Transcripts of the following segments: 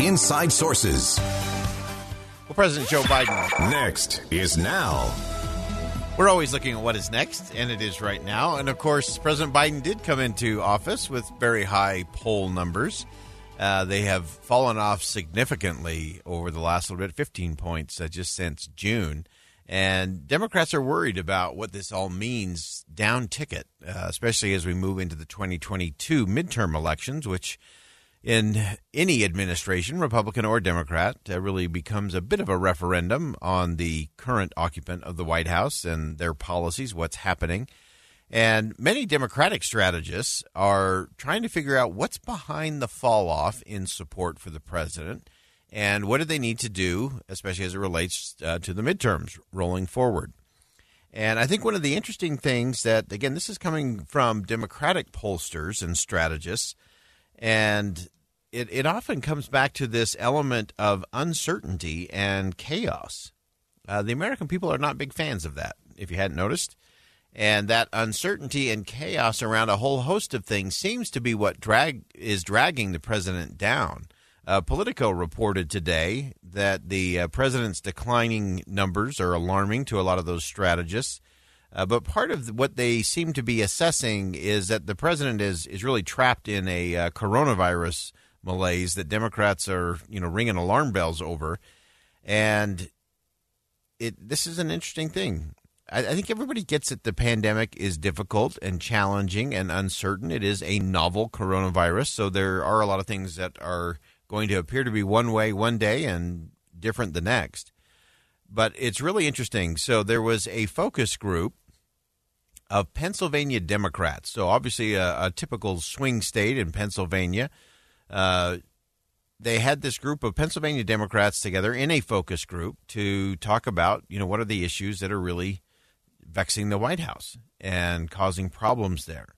Inside Sources. Well, President Joe Biden. Next is now. We're always looking at what is next, and it is right now. And of course, President Biden did come into office with very high poll numbers. Uh, they have fallen off significantly over the last little bit, 15 points uh, just since June. And Democrats are worried about what this all means down ticket, uh, especially as we move into the 2022 midterm elections, which in any administration, Republican or Democrat, uh, really becomes a bit of a referendum on the current occupant of the White House and their policies, what's happening. And many Democratic strategists are trying to figure out what's behind the fall off in support for the president and what do they need to do, especially as it relates uh, to the midterms rolling forward. And I think one of the interesting things that, again, this is coming from Democratic pollsters and strategists, and it, it often comes back to this element of uncertainty and chaos. Uh, the American people are not big fans of that, if you hadn't noticed. And that uncertainty and chaos around a whole host of things seems to be what drag is dragging the president down. Uh, Politico reported today that the uh, president's declining numbers are alarming to a lot of those strategists. Uh, but part of what they seem to be assessing is that the president is, is really trapped in a uh, coronavirus malaise that Democrats are you know ringing alarm bells over, and it this is an interesting thing. I, I think everybody gets that the pandemic is difficult and challenging and uncertain. It is a novel coronavirus, so there are a lot of things that are going to appear to be one way one day and different the next. But it's really interesting. So there was a focus group of Pennsylvania Democrats. So obviously a, a typical swing state in Pennsylvania. Uh, they had this group of Pennsylvania Democrats together in a focus group to talk about, you know, what are the issues that are really vexing the White House and causing problems there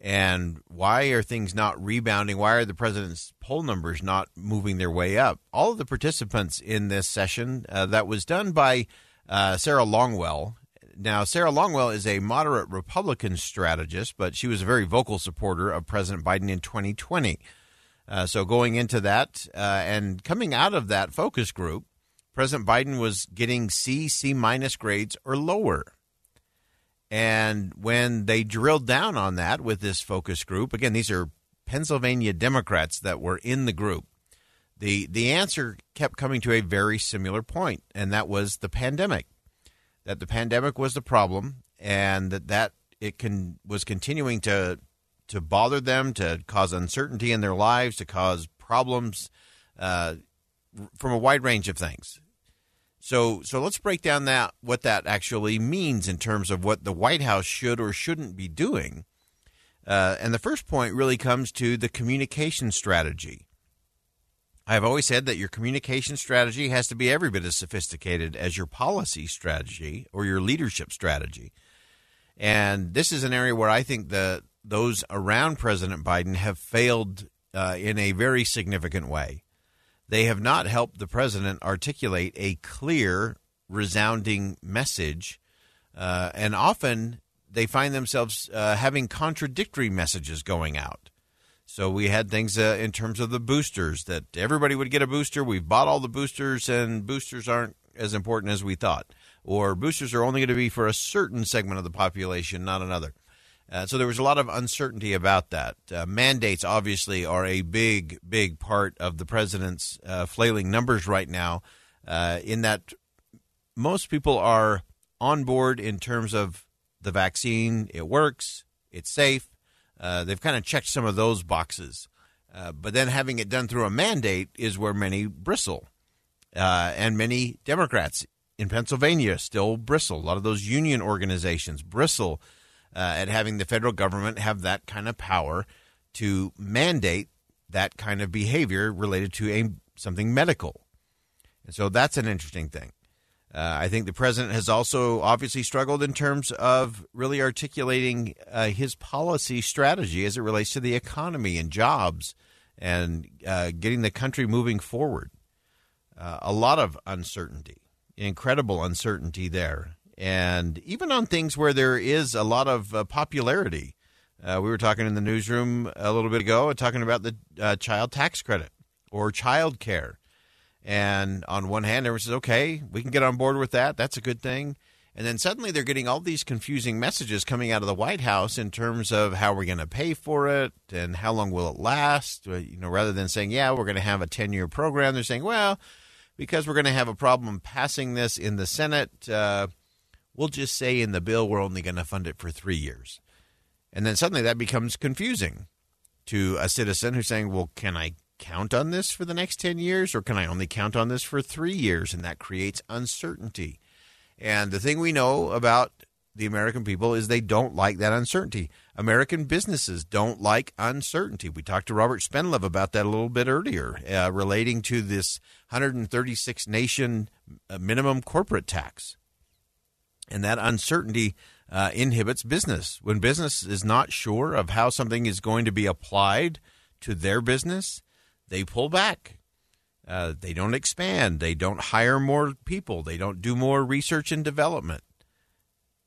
and why are things not rebounding? Why are the president's poll numbers not moving their way up? All of the participants in this session uh, that was done by uh, Sarah Longwell. Now, Sarah Longwell is a moderate Republican strategist, but she was a very vocal supporter of President Biden in 2020. Uh, so, going into that uh, and coming out of that focus group, President Biden was getting C, C minus grades or lower. And when they drilled down on that with this focus group, again, these are Pennsylvania Democrats that were in the group. The the answer kept coming to a very similar point, and that was the pandemic. That the pandemic was the problem, and that that it can was continuing to to bother them, to cause uncertainty in their lives, to cause problems uh, from a wide range of things. So, so let's break down that what that actually means in terms of what the White House should or shouldn't be doing. Uh, and the first point really comes to the communication strategy. I've always said that your communication strategy has to be every bit as sophisticated as your policy strategy or your leadership strategy. And this is an area where I think the those around President Biden have failed uh, in a very significant way they have not helped the president articulate a clear, resounding message. Uh, and often they find themselves uh, having contradictory messages going out. So we had things uh, in terms of the boosters that everybody would get a booster. We've bought all the boosters, and boosters aren't as important as we thought. Or boosters are only going to be for a certain segment of the population, not another. Uh, so there was a lot of uncertainty about that. Uh, mandates obviously are a big, big part of the president's uh, flailing numbers right now. Uh, in that most people are on board in terms of the vaccine, it works, it's safe. Uh, they've kind of checked some of those boxes. Uh, but then having it done through a mandate is where many bristle. and many Democrats in Pennsylvania still bristle. A lot of those union organizations bristle uh, at having the federal government have that kind of power to mandate that kind of behavior related to a something medical. And so that's an interesting thing. Uh, I think the president has also obviously struggled in terms of really articulating uh, his policy strategy as it relates to the economy and jobs and uh, getting the country moving forward. Uh, a lot of uncertainty, incredible uncertainty there and even on things where there is a lot of uh, popularity. Uh, we were talking in the newsroom a little bit ago, talking about the child tax credit or child care. And on one hand, everyone says, okay, we can get on board with that. That's a good thing. And then suddenly they're getting all these confusing messages coming out of the White House in terms of how we're going to pay for it and how long will it last. Uh, you know, rather than saying, yeah, we're going to have a 10 year program, they're saying, well, because we're going to have a problem passing this in the Senate, uh, we'll just say in the bill we're only going to fund it for three years. And then suddenly that becomes confusing to a citizen who's saying, well, can I count on this for the next 10 years or can I only count on this for three years? And that creates uncertainty. And the thing we know about the American people is they don't like that uncertainty. American businesses don't like uncertainty. We talked to Robert Spendlove about that a little bit earlier, uh, relating to this 136 nation uh, minimum corporate tax and that uncertainty uh, inhibits business. When business is not sure of how something is going to be applied to their business, they pull back. Uh, they don't expand. They don't hire more people. They don't do more research and development.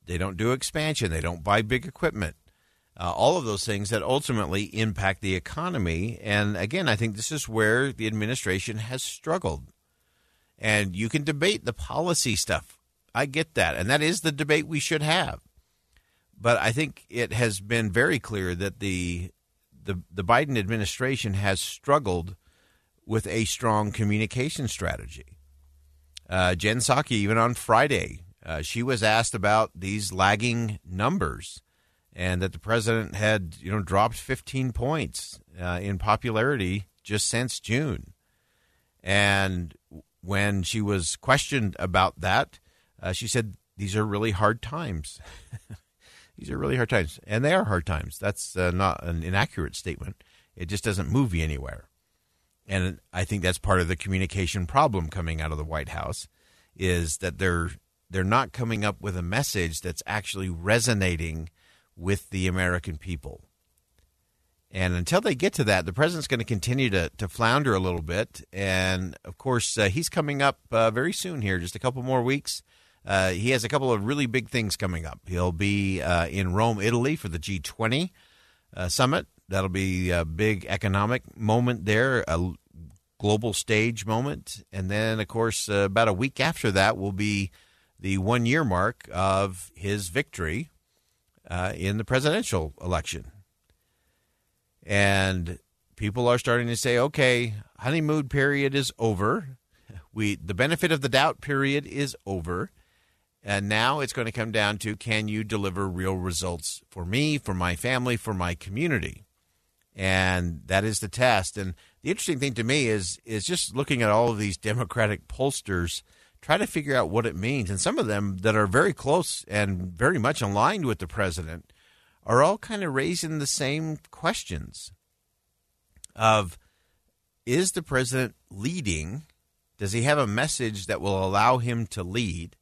They don't do expansion. They don't buy big equipment. Uh, all of those things that ultimately impact the economy. And again, I think this is where the administration has struggled. And you can debate the policy stuff I get that, and that is the debate we should have. But I think it has been very clear that the the, the Biden administration has struggled with a strong communication strategy. Uh, Jen Psaki, even on Friday, uh, she was asked about these lagging numbers and that the president had you know dropped 15 points uh, in popularity just since June. And when she was questioned about that, uh, she said, These are really hard times. These are really hard times. And they are hard times. That's uh, not an inaccurate statement. It just doesn't move you anywhere. And I think that's part of the communication problem coming out of the White House is that they're they're not coming up with a message that's actually resonating with the American people. And until they get to that, the president's going to continue to, to flounder a little bit. And of course, uh, he's coming up uh, very soon here, just a couple more weeks. Uh, he has a couple of really big things coming up. He'll be uh, in Rome, Italy for the G20 uh, summit. That'll be a big economic moment there, a global stage moment. And then, of course, uh, about a week after that will be the one year mark of his victory uh, in the presidential election. And people are starting to say, okay, honeymoon period is over. We the benefit of the doubt period is over and now it's going to come down to can you deliver real results for me, for my family, for my community? And that is the test. And the interesting thing to me is is just looking at all of these Democratic pollsters, try to figure out what it means. And some of them that are very close and very much aligned with the president are all kind of raising the same questions of is the president leading? Does he have a message that will allow him to lead?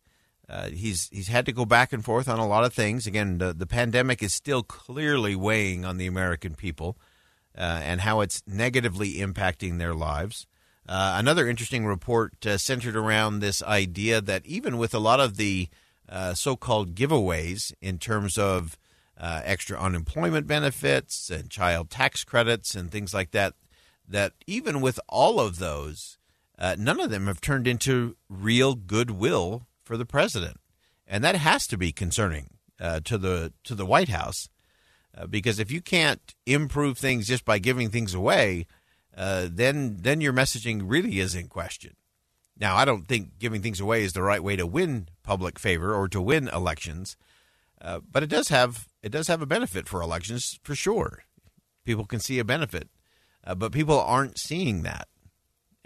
Uh, he's he's had to go back and forth on a lot of things. Again, the, the pandemic is still clearly weighing on the American people uh, and how it's negatively impacting their lives. Uh, another interesting report uh, centered around this idea that even with a lot of the uh, so-called giveaways in terms of uh, extra unemployment benefits and child tax credits and things like that, that even with all of those, none of them have turned into real goodwill for the president, and that has to be concerning uh, to the to the White House. Uh, because if you can't improve things just by giving things away, uh, then then your messaging really is in question. Now, I don't think giving things away is the right way to win public favor or to win elections, uh, but it does have it does have a benefit for elections for sure. People can see a benefit, uh, but people aren't seeing that,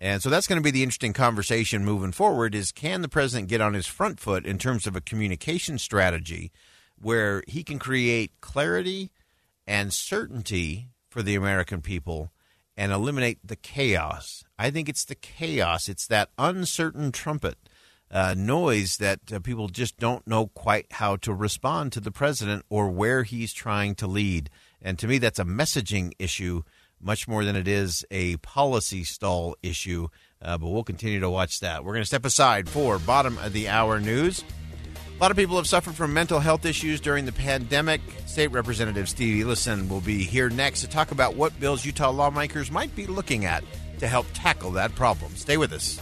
and so that's going to be the interesting conversation moving forward. Is can the president get on his front foot in terms of a communication strategy where he can create clarity and certainty for the American people? and eliminate the chaos. I think it's the chaos. It's that uncertain trumpet uh, noise that uh, people just don't know quite how to respond to the president or where he's trying to lead. And to me, that's a messaging issue much more than it is a policy stall issue. Uh, but we'll continue to watch that. We're going to step aside for bottom of the hour news. A lot of people have suffered from mental health issues during the pandemic. State Representative Steve Eliason will be here next to talk about what bills Utah lawmakers might be looking at to help tackle that problem. Stay with us.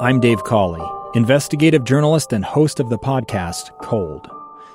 I'm Dave Cawley, investigative journalist and host of the podcast Cold.